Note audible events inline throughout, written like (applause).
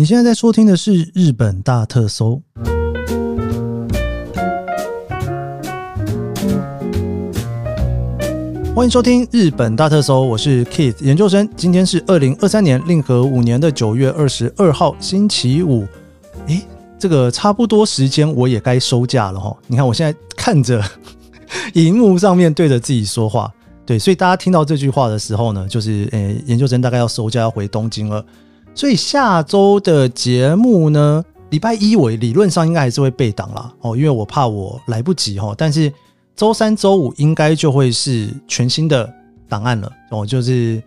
你现在在收听的是《日本大特搜》，欢迎收听《日本大特搜》，我是 Keith 研究生。今天是二零二三年令和五年的九月二十二号，星期五。诶，这个差不多时间，我也该收假了哈。你看，我现在看着 (laughs) 荧幕上面对着自己说话，对，所以大家听到这句话的时候呢，就是诶，研究生大概要收假，要回东京了。所以下周的节目呢，礼拜一我理论上应该还是会备档啦哦，因为我怕我来不及哈。但是周三、周五应该就会是全新的档案了哦，就是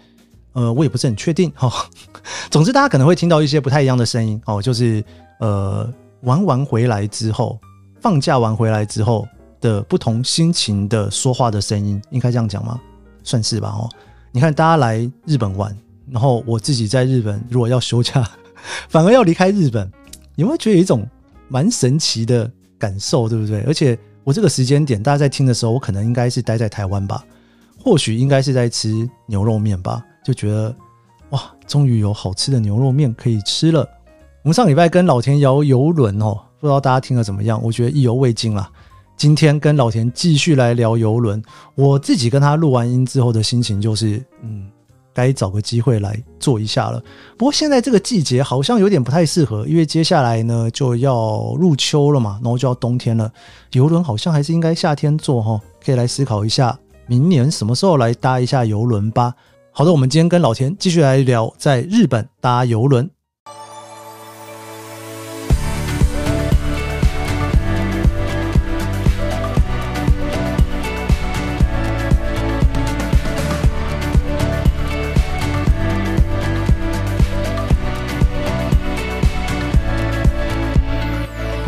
呃，我也不是很确定哈。(laughs) 总之，大家可能会听到一些不太一样的声音哦，就是呃，玩完回来之后，放假完回来之后的不同心情的说话的声音，应该这样讲吗？算是吧哦。你看，大家来日本玩。然后我自己在日本，如果要休假，(laughs) 反而要离开日本，有没有觉得有一种蛮神奇的感受，对不对？而且我这个时间点，大家在听的时候，我可能应该是待在台湾吧，或许应该是在吃牛肉面吧，就觉得哇，终于有好吃的牛肉面可以吃了。我们上礼拜跟老田摇游轮哦，不知道大家听了怎么样？我觉得意犹未尽啦。今天跟老田继续来聊游轮，我自己跟他录完音之后的心情就是，嗯。该找个机会来做一下了。不过现在这个季节好像有点不太适合，因为接下来呢就要入秋了嘛，然后就要冬天了。游轮好像还是应该夏天坐哈，可以来思考一下，明年什么时候来搭一下游轮吧。好的，我们今天跟老田继续来聊在日本搭游轮。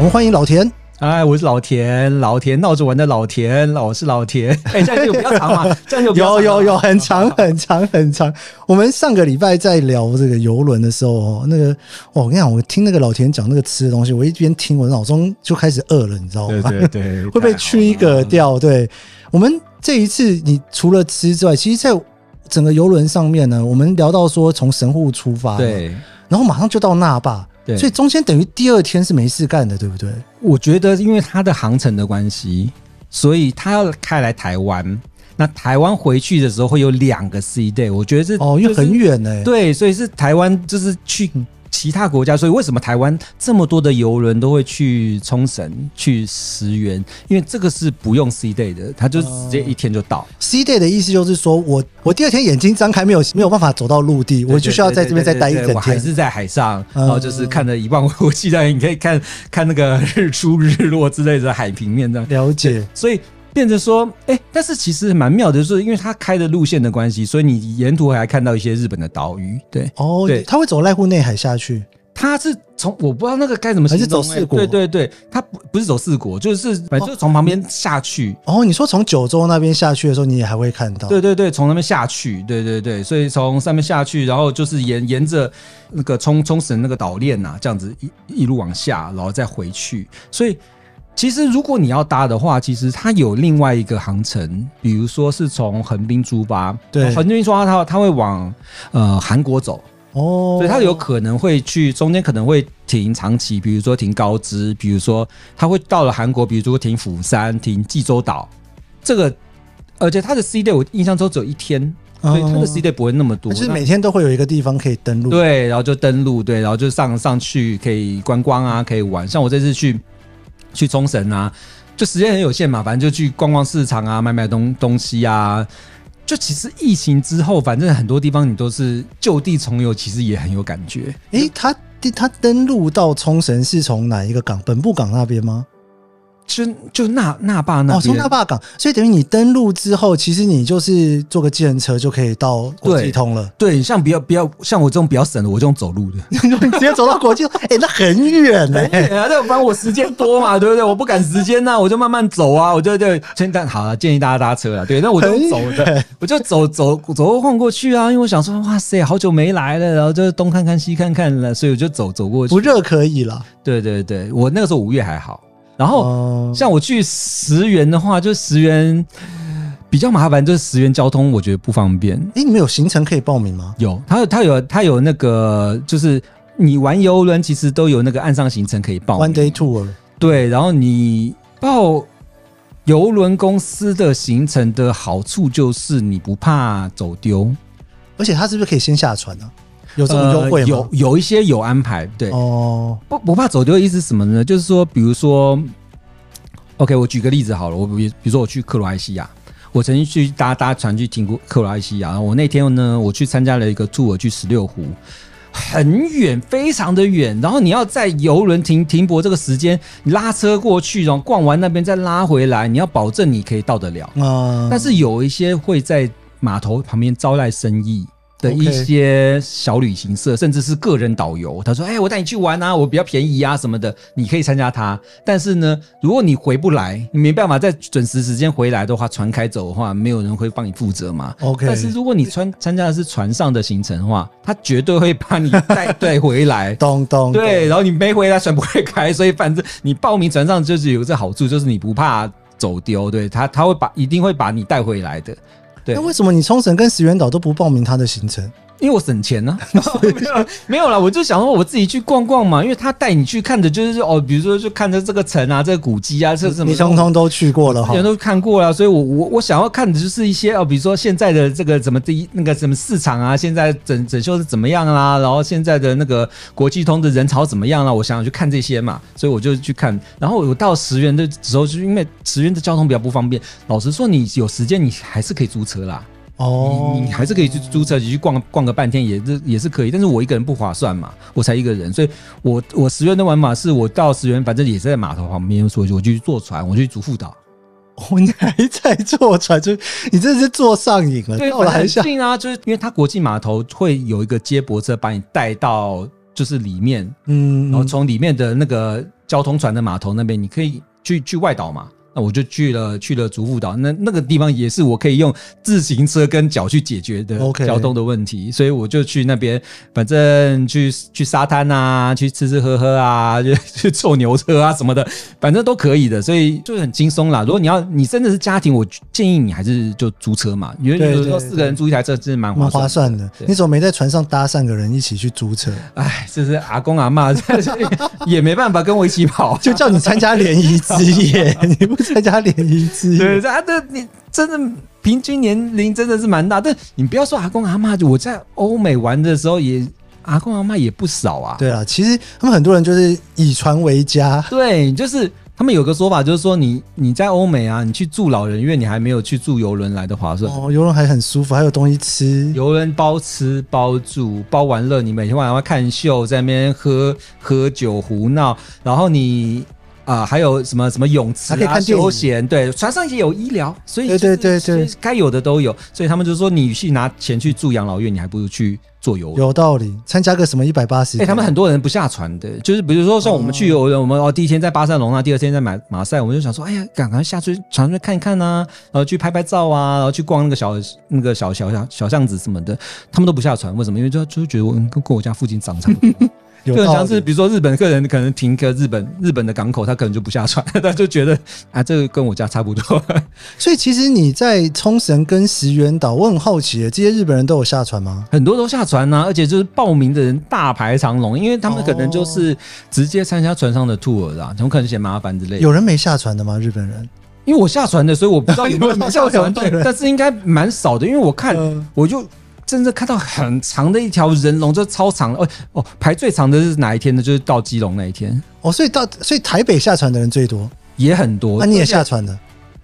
们欢迎老田，哎，我是老田，老田闹着玩的老田，我是老田。(laughs) 哎，这样就比较长嘛，(laughs) 这样就有有有很长 (laughs) 很长很长。我们上个礼拜在聊这个游轮的时候，那个我跟你讲，我听那个老田讲那个吃的东西，我一边听，我脑中就开始饿了，你知道吗？对对，会被 trigger 掉。对我们这一次，你除了吃之外，其实在整个游轮上面呢，我们聊到说从神户出发，对，然后马上就到那霸。对，所以中间等于第二天是没事干的，对不对？我觉得因为它的航程的关系，所以他要开来台湾。那台湾回去的时候会有两个 C day，我觉得是哦，因为很远呢。对，所以是台湾就是去。其他国家，所以为什么台湾这么多的游轮都会去冲绳、去石原？因为这个是不用 C day 的，它就直接一天就到。C day 的意思就是说我我第二天眼睛张开没有没有办法走到陆地，我就需要在这边再待一整天。我还是在海上，然后就是看着一望无际的，你可以看看那个日出日落之类的海平面这样了解。所以。变成说，哎，但是其实蛮妙的，就是因为它开的路线的关系，所以你沿途还看到一些日本的岛屿。对，哦，对，他会走濑户内海下去。他是从我不知道那个该怎么还是走四国？对对对，他不不是走四国，就是反正就是从旁边下去。哦，你说从九州那边下去的时候，你也还会看到？对对对，从那边下去，对对对，所以从上面下去，然后就是沿沿着那个冲冲绳那个岛链呐，这样子一一路往下，然后再回去，所以。其实，如果你要搭的话，其实它有另外一个航程，比如说是从横滨出发，对，横滨出发，它它会往呃韩国走，哦，所以它有可能会去中间可能会停长崎，比如说停高知，比如说它会到了韩国，比如说停釜山、停济州岛，这个，而且它的 C day 我印象中只有一天，所以它的 C day 不会那么多，就是每天都会有一个地方可以登陆，对，然后就登陆，对，然后就上上去可以观光啊，可以玩，像我这次去。去冲绳啊，就时间很有限嘛，反正就去逛逛市场啊，买买东东西啊。就其实疫情之后，反正很多地方你都是就地重游，其实也很有感觉。诶，他他登陆到冲绳是从哪一个港？本部港那边吗？就就那那霸那哦，从那霸港，所以等于你登陆之后，其实你就是坐个计程车就可以到国际通了。对，像比较比较像我这种比较省的，我这种走路的，(laughs) 你直接走到国际通。哎，那很远呢，那反正我时间多嘛，对不对？我不赶时间呐，我就慢慢走啊。我就就先但好了，建议大家搭车了。对，那我就走的，我就走走走晃过去啊。因为我想说，哇塞，好久没来了，然后就东看看西看看了，所以我就走走过去。不热可以了。对对对，我那个时候五月还好。然后像我去十元的话，就十元比较麻烦，就是十元交通我觉得不方便。哎，你们有行程可以报名吗？有，它有他有它有那个就是你玩游轮其实都有那个岸上行程可以报，one day tour。对，然后你报游轮公司的行程的好处就是你不怕走丢，而且它是不是可以先下船呢？有这种优惠吗？有有一些有安排，对哦，不不怕走丢的意思是什么呢？就是说，比如说，OK，我举个例子好了，我比比如说我去克罗埃西亚，我曾经去搭搭船去停过克罗埃西亚，然后我那天呢，我去参加了一个 tour 去十六湖，很远，非常的远，然后你要在游轮停停泊这个时间，你拉车过去，然后逛完那边再拉回来，你要保证你可以到得了啊。但是有一些会在码头旁边招待生意。的一些小旅行社，甚至是个人导游，他说：“哎，我带你去玩啊，我比较便宜啊，什么的，你可以参加他。但是呢，如果你回不来，你没办法在准时时间回来的话，船开走的话，没有人会帮你负责嘛。OK。但是如果你参参加的是船上的行程的话，他绝对会把你带 (laughs) 带回来。咚咚。对，然后你没回来，船不会开，所以反正你报名船上就是有这好处，就是你不怕走丢。对他，他会把一定会把你带回来的。那为什么你冲绳跟石垣岛都不报名他的行程？因为我省钱呢，(laughs) 没有没有了，我就想说我自己去逛逛嘛。因为他带你去看的就是哦，比如说就看着这个城啊，这个古迹啊，这什么，你通通都去过了，人都看过了。所以我我我想要看的就是一些哦，比如说现在的这个怎么第一那个什么市场啊，现在整整修是怎么样啦，然后现在的那个国际通的人潮怎么样啦，我想要去看这些嘛，所以我就去看。然后我到十元的时候，就因为十元的交通比较不方便，老实说，你有时间你还是可以租车啦。哦，你你还是可以去租车，去逛逛个半天，也是也是可以。但是我一个人不划算嘛，我才一个人，所以我我十元的玩法是我到十元，反正也是在码头旁边，所以我就去坐船，我去竹富岛。哦，你还在坐船，就你这是坐上瘾了。到了很近啊，就是因为它国际码头会有一个接驳车把你带到就是里面，嗯，然后从里面的那个交通船的码头那边，你可以去去外岛嘛。那我就去了去了竹富岛，那那个地方也是我可以用自行车跟脚去解决的交通的问题，所以我就去那边，反正去去沙滩啊，去吃吃喝喝啊，就 (laughs) 去坐牛车啊什么的，反正都可以的，所以就很轻松啦。如果你要你真的是家庭，我建议你还是就租车嘛，因为有时候四个人租一台车真的蛮划算的。你怎么没在船上搭上个人一起去租车？哎，这是阿公阿妈 (laughs) 也没办法跟我一起跑，就叫你参加联谊之夜，(laughs) 你不？参加联谊之对，啊，这你真的平均年龄真的是蛮大，但你不要说阿公阿妈，我在欧美玩的时候也阿公阿妈也不少啊。对啊，其实他们很多人就是以船为家。对，就是他们有个说法，就是说你你在欧美啊，你去住老人院，你还没有去住游轮来的划算。哦，游轮还很舒服，还有东西吃。游轮包吃包住包玩乐，你每天晚上看秀，在那边喝喝酒胡闹，然后你。啊，还有什么什么泳池啊，休闲对，船上也有医疗，所以对对对对，该有的都有，所以他们就说你去拿钱去住养老院，你还不如去坐游。有道理，参加个什么一百八十。哎，他们很多人不下船的，就是比如说像我们去游轮，我们哦第一天在巴塞隆那，第二天在马马赛，我们就想说，哎呀，赶快下去船上看一看呐，然后去拍拍照啊，然后去逛那个小那个小小小小巷子什么的，他们都不下船，为什么？因为就就觉得我跟跟我家附近长差不多。就像是比如说日本客人可能停个日本日本的港口，他可能就不下船，(laughs) 他就觉得啊，这个跟我家差不多。(laughs) 所以其实你在冲绳跟石垣岛，我很好奇，这些日本人都有下船吗？很多都下船啊，而且就是报名的人大排长龙，因为他们可能就是直接参加船上的 tour 啊，怎么可能嫌麻烦之类。有人没下船的吗？日本人？因为我下船的，所以我不知道有没有 (laughs) 下船的，但是应该蛮少的，因为我看我就。真的看到很长的一条人龙，就超长哦哦，排最长的是哪一天呢？就是到基隆那一天哦，所以到所以台北下船的人最多，也很多。那你也下船的？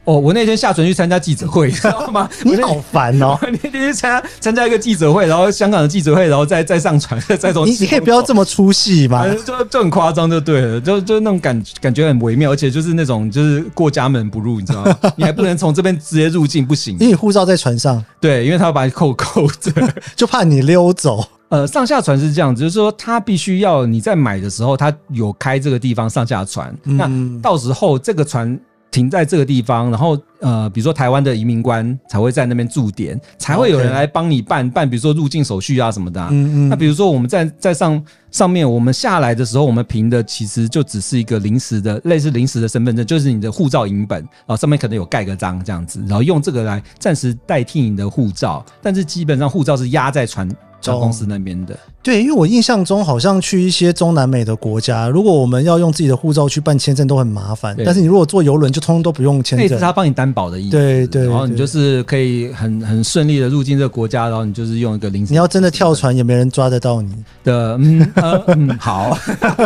哦，我那天下船去参加记者会，知道吗？(laughs) 你好烦哦！那天去参加参加一个记者会，然后香港的记者会，然后再再上船，(laughs) 再从你你可以不要这么出戏嘛？就就很夸张，就对了，就就那种感感觉很微妙，而且就是那种就是过家门不入，你知道吗？你还不能从这边直接入境，不行，(laughs) 因为护照在船上。对，因为他要把你扣扣着，就怕你溜走。呃，上下船是这样子，就是说他必须要你在买的时候，他有开这个地方上下船，那到时候这个船。停在这个地方，然后呃，比如说台湾的移民官才会在那边驻点，才会有人来帮你办办，比如说入境手续啊什么的。嗯嗯。那比如说我们在在上上面，我们下来的时候，我们凭的其实就只是一个临时的，类似临时的身份证，就是你的护照影本啊，上面可能有盖个章这样子，然后用这个来暂时代替你的护照，但是基本上护照是压在船船公司那边的。对，因为我印象中好像去一些中南美的国家，如果我们要用自己的护照去办签证都很麻烦，但是你如果坐游轮就通通都不用签证，是他帮你担保的意思。对对，然后你就是可以很很顺利的入境这个国家，然后你就是用一个临时。你要真的跳船也没人抓得到你的。嗯嗯，(laughs) 好，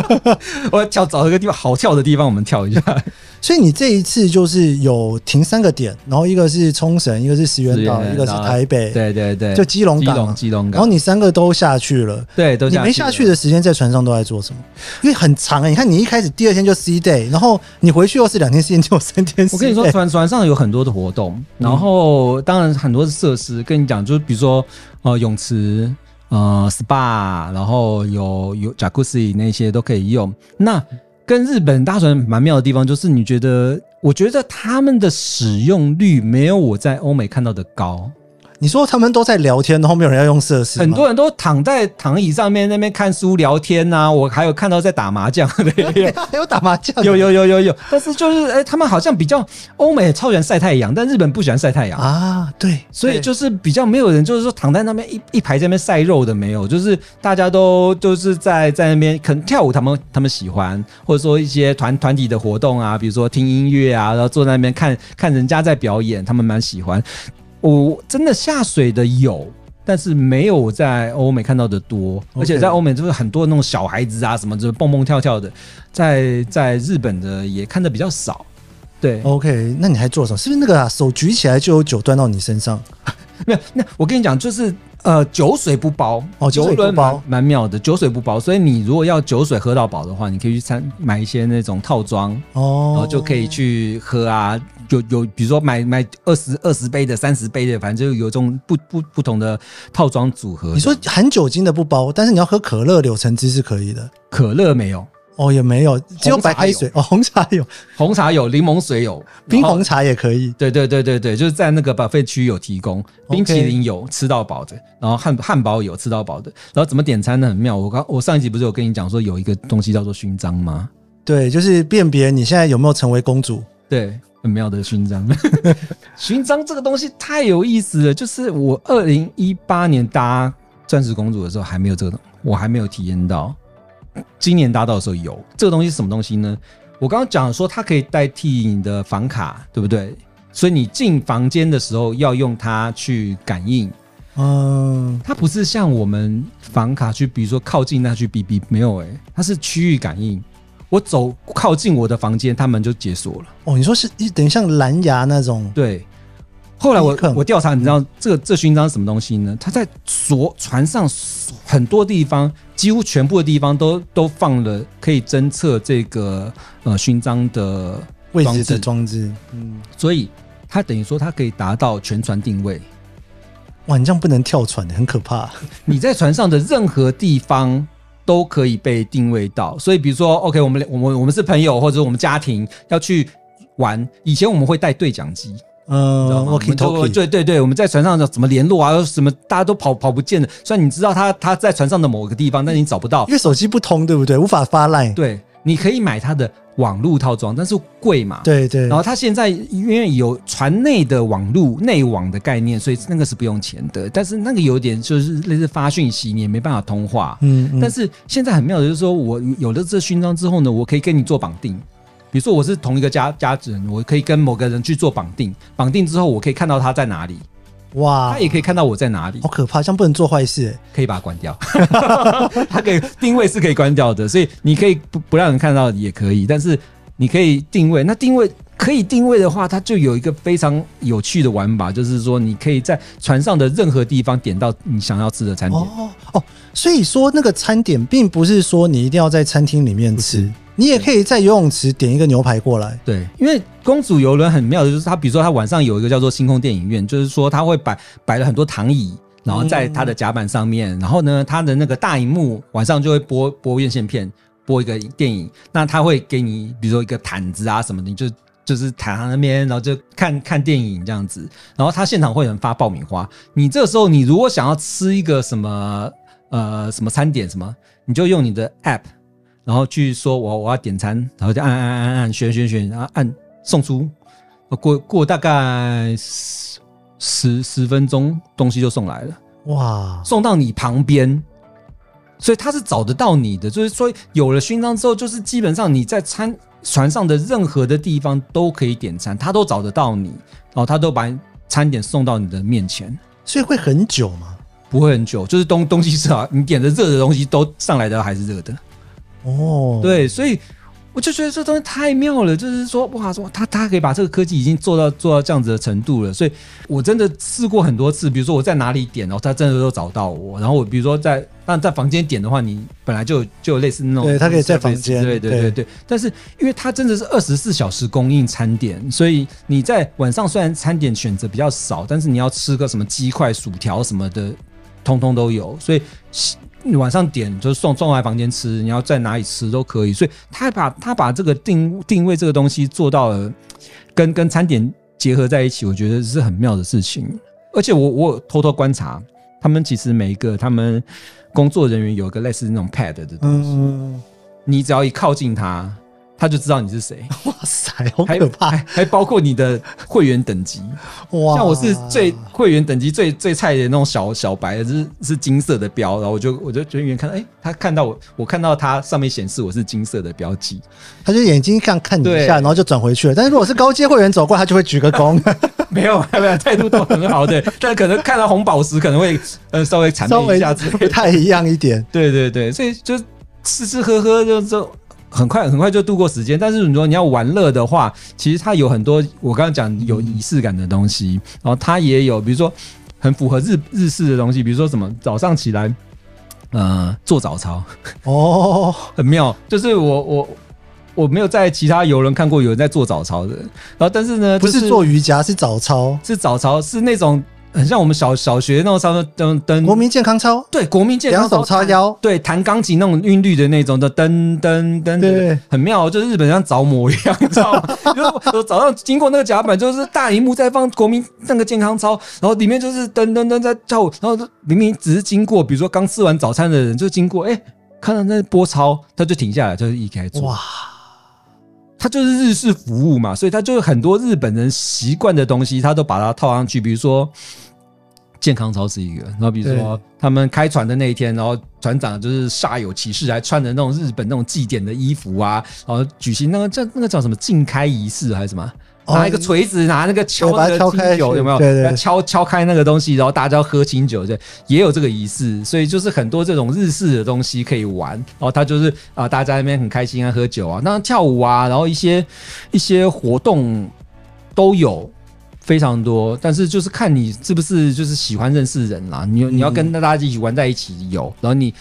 (laughs) 我要跳找一个地方好跳的地方，我们跳一下。所以你这一次就是有停三个点，然后一个是冲绳，一个是石原岛，一个是台北，对对对，就基隆港，基隆港。然后你三个都下去了，对，都你没下去的时间在船上都在做什么？因为很长啊，你看你一开始第二天就 C day，然后你回去又是两天时间，就三天。我跟你说，船船上有很多的活动，然后当然很多的设施。跟你讲，就是比如说呃泳池，呃 SPA，然后有有 Jacuzzi 那些都可以用。那跟日本搭船蛮妙的地方，就是你觉得，我觉得他们的使用率没有我在欧美看到的高。你说他们都在聊天，然后没有人要用设施，很多人都躺在躺椅上面那边看书聊天呐。我还有看到在打麻将的，(laughs) 还有打麻将，有有有有有。但是就是哎，他们好像比较欧美超喜欢晒太阳，但日本不喜欢晒太阳啊。对，所以就是比较没有人，就是说躺在那边一一排在那边晒肉的没有，就是大家都就是在在那边可能跳舞，他们他们喜欢，或者说一些团团体的活动啊，比如说听音乐啊，然后坐在那边看看人家在表演，他们蛮喜欢。我真的下水的有，但是没有我在欧美看到的多，而且在欧美就是很多那种小孩子啊，什么就是蹦蹦跳跳的，在在日本的也看的比较少。对，OK，那你还做什么？是不是那个手举起来就有酒端到你身上？(laughs) 没有，那我跟你讲，就是呃，酒水不包哦，酒水不包，蛮妙的，酒水不包，所以你如果要酒水喝到饱的话，你可以去参买一些那种套装哦，然后就可以去喝啊。有有，比如说买买二十二十杯的、三十杯的，反正就有种不不不同的套装组合。你说含酒精的不包，但是你要喝可乐、柳橙汁是可以的。可乐没有哦，也没有，只有白开水哦。红茶有，红茶有，柠檬水有，冰红茶也可以。对对对对对，就是在那个把费区有提供，冰淇淋有吃到饱的，然后汉汉堡有吃到饱的，然后怎么点餐呢？很妙。我刚我上一集不是有跟你讲说有一个东西叫做勋章吗？对，就是辨别你现在有没有成为公主。对。很妙的勋章，(laughs) 勋章这个东西太有意思了。就是我二零一八年搭钻石公主的时候还没有这个，我还没有体验到。今年搭到的时候有这个东西是什么东西呢？我刚刚讲说它可以代替你的房卡，对不对？所以你进房间的时候要用它去感应。嗯，它不是像我们房卡去，比如说靠近那去哔哔，没有哎，它是区域感应。我走靠近我的房间，他们就解锁了。哦，你说是一等于像蓝牙那种？对。后来我我调查，你知道这个这勋章是什么东西呢？它在所船上很多地方，几乎全部的地方都都放了可以侦测这个呃勋章的位置的装置。嗯，所以它等于说它可以达到全船定位。哇，你这样不能跳船的，很可怕。(laughs) 你在船上的任何地方。都可以被定位到，所以比如说，OK，我们我们我们是朋友，或者我们家庭要去玩，以前我们会带对讲机，嗯，我可以对对对，我们在船上怎么联络啊？什么大家都跑跑不见了，虽然你知道他他在船上的某个地方，但你找不到，因为手机不通，对不对？无法发 line，对。你可以买他的网络套装，但是贵嘛？对对。然后他现在因为有船内的网络内网的概念，所以那个是不用钱的。但是那个有点就是类似发讯息，你也没办法通话。嗯。但是现在很妙的就是说，我有了这勋章之后呢，我可以跟你做绑定。比如说我是同一个家家人，我可以跟某个人去做绑定。绑定之后，我可以看到他在哪里。哇，他也可以看到我在哪里，好可怕，像不能做坏事，可以把它关掉。(laughs) 它可以定位是可以关掉的，所以你可以不不让人看到也可以，但是你可以定位。那定位可以定位的话，它就有一个非常有趣的玩法，就是说你可以在船上的任何地方点到你想要吃的餐点。哦哦，所以说那个餐点并不是说你一定要在餐厅里面吃。你也可以在游泳池点一个牛排过来。对，因为公主游轮很妙的就是，它比如说它晚上有一个叫做星空电影院，就是说它会摆摆了很多躺椅，然后在它的甲板上面，然后呢，它的那个大荧幕晚上就会播播院线片，播一个电影。那它会给你，比如说一个毯子啊什么的，就就是躺在那边，然后就看看电影这样子。然后它现场会有人发爆米花，你这个时候你如果想要吃一个什么呃什么餐点什么，你就用你的 app。然后去说，我我要点餐，然后就按按按按选选选，然后按送出，过过大概十十十分钟，东西就送来了。哇，送到你旁边，所以他是找得到你的。就是说，有了勋章之后，就是基本上你在餐船上的任何的地方都可以点餐，他都找得到你，然后他都把餐点送到你的面前。所以会很久吗？不会很久，就是东东西是啊，你点的热的东西都上来的还是热的。哦，对，所以。我就觉得这东西太妙了，就是说，哇，说他他可以把这个科技已经做到做到这样子的程度了，所以我真的试过很多次，比如说我在哪里点，然后他真的都找到我，然后我比如说在但在房间点的话，你本来就就有类似那种，对他可以在房间，对对对对，但是因为他真的是二十四小时供应餐点，所以你在晚上虽然餐点选择比较少，但是你要吃个什么鸡块、薯条什么的，通通都有，所以。你晚上点就是送送来房间吃，你要在哪里吃都可以，所以他把他把这个定定位这个东西做到了，跟跟餐点结合在一起，我觉得是很妙的事情。而且我我偷偷观察，他们其实每一个他们工作人员有一个类似那种 pad 的东西，你只要一靠近他。他就知道你是谁，(laughs) 哇塞，好可怕！还包括你的会员等级，哇，像我是最会员等级最最菜的那种小小白，就是是金色的标，然后我就我就觉得远看，哎，他看到我，我看到他上面显示我是金色的标记，他就眼睛看看你一下，然后就转回去了。但是如果是高阶会员走过，他就会举个躬，(laughs) 没有没有，态度都很好，对，(laughs) 但可能看到红宝石可能会呃稍微谄媚一下子，不太一样一点，对对对，所以就吃吃喝喝就就。很快很快就度过时间，但是你说你要玩乐的话，其实它有很多我刚刚讲有仪式感的东西，然后它也有比如说很符合日日式的东西，比如说什么早上起来，呃，做早操。哦，(laughs) 很妙，就是我我我没有在其他游轮看过有人在做早操的，然后但是呢，不是做瑜伽，是早操，是早操，是那种。很像我们小小学那种操噔噔，国民健康操，对，国民健康操，两手叉腰，对，弹钢琴那种韵律的那种的噔噔噔，对，很妙，就是日本像着魔一样，你知道吗？(laughs) 就早上经过那个甲板，就是大荧幕在放国民那个健康操，然后里面就是噔噔噔在跳舞，然后明明只是经过，比如说刚吃完早餐的人就经过，哎，看到那波操，他就停下来，就是一开做，哇，他就是日式服务嘛，所以他就是很多日本人习惯的东西，他都把它套上去，比如说。健康操是一个，然后比如说他们开船的那一天，然后船长就是煞有其事，还穿着那种日本那种祭典的衣服啊，然后举行那个叫那个叫什么竞开仪式还是什么，拿一个锤子，拿那个敲那个清酒有没有？对对，敲敲开那个东西，然后大家要喝清酒，对，也有这个仪式，所以就是很多这种日式的东西可以玩，然后他就是啊，大家那边很开心啊，喝酒啊，那跳舞啊，然后一些一些活动都有。非常多，但是就是看你是不是就是喜欢认识人啦。你你要跟大家一起玩在一起有，然后你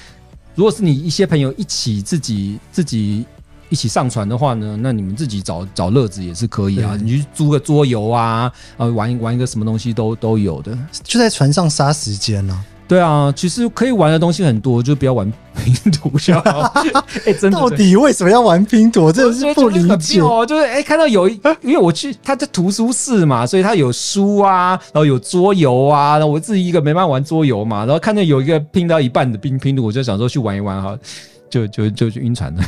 如果是你一些朋友一起自己自己一起上船的话呢，那你们自己找找乐子也是可以啊。你去租个桌游啊，呃，玩玩一个什么东西都都有的，就在船上杀时间呢。对啊，其实可以玩的东西很多，就不要玩拼图就好。(laughs) 哎，真的，到底为什么要玩拼图？真的是不理解哦。就是哎，看到有一，因为我去他在图书室嘛，所以他有书啊，然后有桌游啊。然后我自己一个没办法玩桌游嘛，然后看到有一个拼到一半的拼拼图，我就想说去玩一玩哈，就就就就晕船了。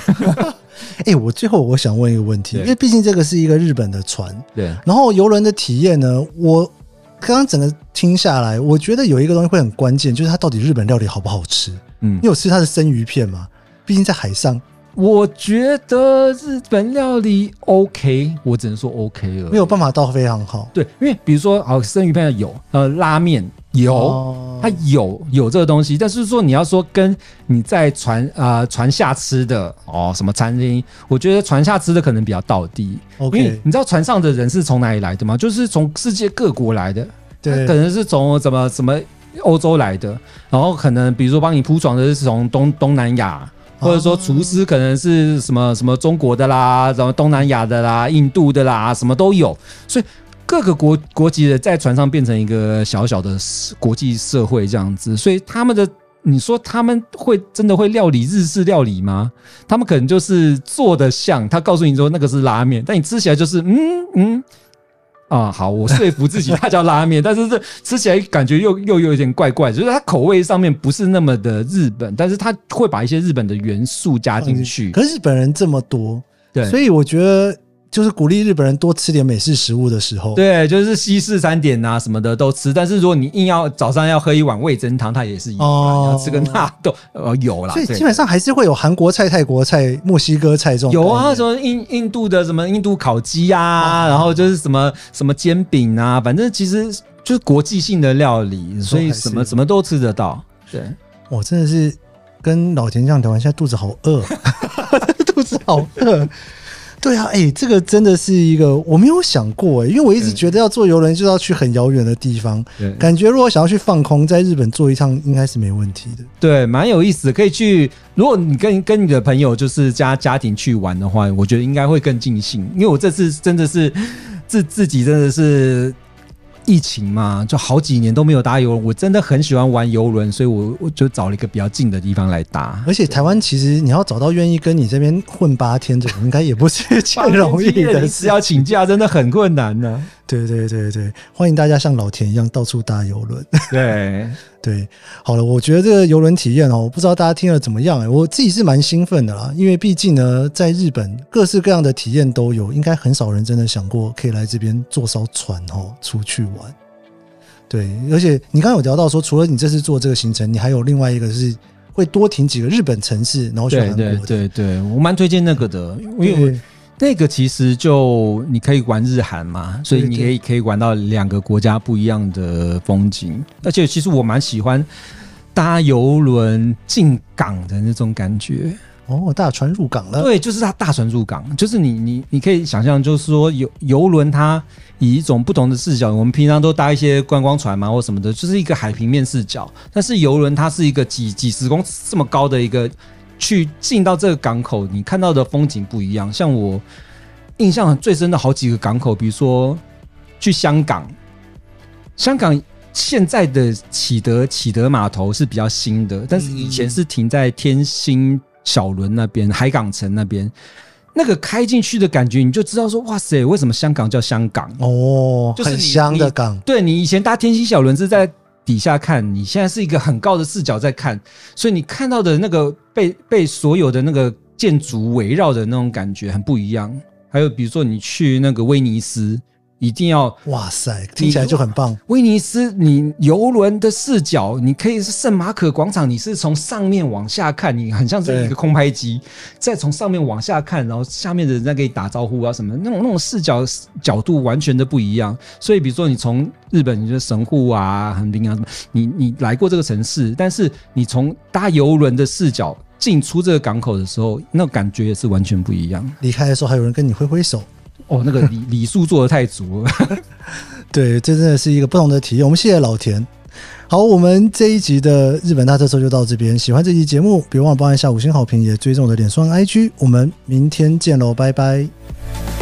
(laughs) 哎，我最后我想问一个问题，因为毕竟这个是一个日本的船，对。然后游轮的体验呢，我。刚刚整个听下来，我觉得有一个东西会很关键，就是它到底日本料理好不好吃？嗯，你有吃它的生鱼片吗？毕竟在海上，我觉得日本料理 OK，我只能说 OK 了，没有办法到非常好。对，因为比如说，好生鱼片有，呃，拉面有，它有有这个东西，但是说你要说跟你在船啊船下吃的哦，什么餐厅，我觉得船下吃的可能比较到地。因为你知道船上的人是从哪里来的吗？就是从世界各国来的，对，可能是从怎么怎么欧洲来的，然后可能比如说帮你铺床的是从东东南亚，或者说厨师可能是什么什么中国的啦，什么东南亚的啦，印度的啦，什么都有，所以各个国国籍的在船上变成一个小小的国际社会这样子，所以他们的。你说他们会真的会料理日式料理吗？他们可能就是做的像，他告诉你说那个是拉面，但你吃起来就是嗯嗯啊，好，我说服自己它叫拉面，但是这吃起来感觉又又有点怪怪，就是它口味上面不是那么的日本，但是他会把一些日本的元素加进去。可是日本人这么多，对，所以我觉得。就是鼓励日本人多吃点美式食物的时候。对，就是西式餐点啊什么的都吃，但是如果你硬要早上要喝一碗味增汤，它也是有哦，要吃个纳豆 (laughs) 呃有啦。所以基本上还是会有韩国菜、泰国菜、墨西哥菜这种。有啊，什么印印度的什么印度烤鸡啊，然后就是什么什么煎饼啊，反正其实就是国际性的料理，所以什么什么都吃得到。对，我真的是跟老田这样聊完，现在肚子好饿，(laughs) 肚子好饿。对啊，哎，这个真的是一个我没有想过哎，因为我一直觉得要坐游轮就要去很遥远的地方，感觉如果想要去放空，在日本坐一趟应该是没问题的。对，蛮有意思，可以去。如果你跟跟你的朋友就是家家庭去玩的话，我觉得应该会更尽兴。因为我这次真的是自自己真的是。疫情嘛，就好几年都没有搭游轮。我真的很喜欢玩游轮，所以我我就找了一个比较近的地方来搭。而且台湾其实你要找到愿意跟你这边混八天的，应该也不是 (laughs) 件容易的 (laughs) 是。要请假真的很困难呢。对对对对，欢迎大家像老田一样到处搭游轮。对 (laughs) 对，好了，我觉得这个游轮体验哦，我不知道大家听了怎么样哎，我自己是蛮兴奋的啦，因为毕竟呢，在日本各式各样的体验都有，应该很少人真的想过可以来这边坐艘船哦出去玩。对，而且你刚刚有聊到说，除了你这次做这个行程，你还有另外一个是会多停几个日本城市，然后去韩国。对对对，我蛮推荐那个的，因为。那个其实就你可以玩日韩嘛，所以你可以可以玩到两个国家不一样的风景，而且其实我蛮喜欢搭游轮进港的那种感觉。哦，大船入港了。对，就是它大船入港，就是你你你可以想象，就是说游游轮它以一种不同的视角，我们平常都搭一些观光船嘛或什么的，就是一个海平面视角，但是游轮它是一个几几十公尺这么高的一个。去进到这个港口，你看到的风景不一样。像我印象最深的好几个港口，比如说去香港，香港现在的启德启德码头是比较新的，但是以前是停在天星小轮那边海港城那边，那个开进去的感觉，你就知道说，哇塞，为什么香港叫香港？哦，很香的港。对你以前搭天星小轮是在。底下看，你现在是一个很高的视角在看，所以你看到的那个被被所有的那个建筑围绕的那种感觉很不一样。还有比如说你去那个威尼斯。一定要哇塞，听起来就很棒。威尼斯，你游轮的视角，你可以是圣马可广场，你是从上面往下看，你很像是一个空拍机，再从上面往下看，然后下面的人在给你打招呼啊什么，那种那种视角角度完全的不一样。所以，比如说你从日本，你的神户啊、横滨啊什么，你你来过这个城市，但是你从搭游轮的视角进出这个港口的时候，那感觉也是完全不一样。离开的时候，还有人跟你挥挥手。哦，那个礼 (laughs) 礼数做的太足了，(laughs) 对，这真的是一个不同的体验。我们谢谢老田。好，我们这一集的日本大特搜就到这边。喜欢这期节目，别忘了帮一下五星好评，也追踪我的脸书 IG。我们明天见喽，拜拜。